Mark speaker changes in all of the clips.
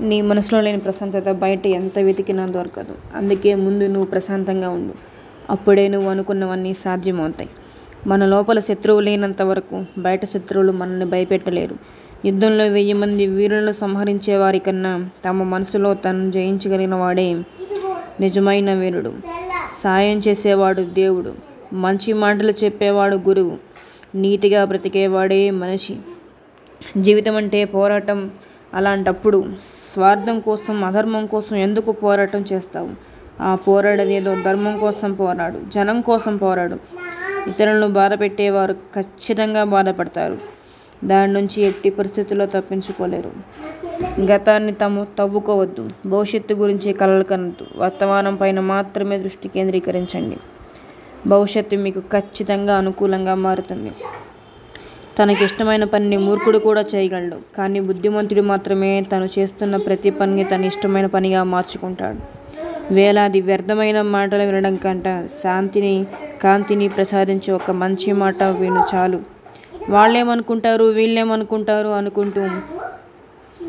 Speaker 1: నీ మనసులో లేని ప్రశాంతత బయట ఎంత వెతికినా దొరకదు. అందుకే ముందు నువ్వు ప్రశాంతంగా ఉండు. అప్పుడే నువ్వు అనుకున్నవన్నీ సాధ్యమవుతాయి. మన లోపల శత్రువు లేనంత వరకు బయట శత్రువులు మనల్ని భయపెట్టలేరు. యుద్ధంలో వెయ్యి మంది వీరులను సంహరించే వారికన్నా తమ మనసులో తను జయించగలిగిన వాడే నిజమైన వీరుడు. సాయం చేసేవాడు దేవుడు. మంచి మాటలు చెప్పేవాడు గురువు. నీతిగా బ్రతికేవాడే మనిషి. జీవితం అంటే పోరాటం అలాంటప్పుడు స్వార్థం కోసం అధర్మం కోసం ఎందుకు పోరాటం చేస్తావు? ఆ పోరాడేదేదో ధర్మం కోసం పోరాడు జనం కోసం పోరాడు. ఇతరులను బాధ పెట్టేవారు ఖచ్చితంగా బాధపడతారు. దాని నుంచి ఎట్టి పరిస్థితుల్లో తప్పించుకోలేరు. గతాన్ని తాము తవ్వుకోవద్దు. భవిష్యత్తు గురించి కలలు కనద్దు. వర్తమానం పైన మాత్రమే దృష్టి కేంద్రీకరించండి. భవిష్యత్తు మీకు ఖచ్చితంగా అనుకూలంగా మారుతుంది. తనకిష్టమైన పనిని మూర్ఖుడు కూడా చేయగలడు. కానీ బుద్ధిమంతుడు మాత్రమే తను చేస్తున్న ప్రతి పనిని తన ఇష్టమైన పనిగా మార్చుకుంటాడు. వేలాది వ్యర్థమైన మాటలు వినడం కంట శాంతిని కాంతిని ప్రసాదించే ఒక మంచి మాట విను చాలు. వాళ్ళేమనుకుంటారు వీళ్ళేమనుకుంటారు అనుకుంటూ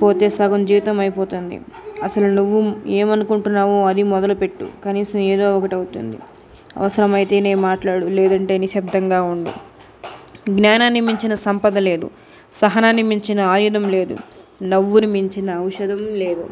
Speaker 1: పోతే సగం జీవితం అయిపోతుంది. అసలు నువ్వు ఏమనుకుంటున్నావో అది మొదలుపెట్టు. కనీసం ఏదో ఒకటి అవుతుంది. అవసరమైతేనే మాట్లాడు లేదంటే నిశ్శబ్దంగా ఉండు. జ్ఞానాన్ని మించిన సంపద లేదు. సహనాన్ని మించిన ఆయుధం లేదు. నవ్వుని మించిన ఔషధం లేదు.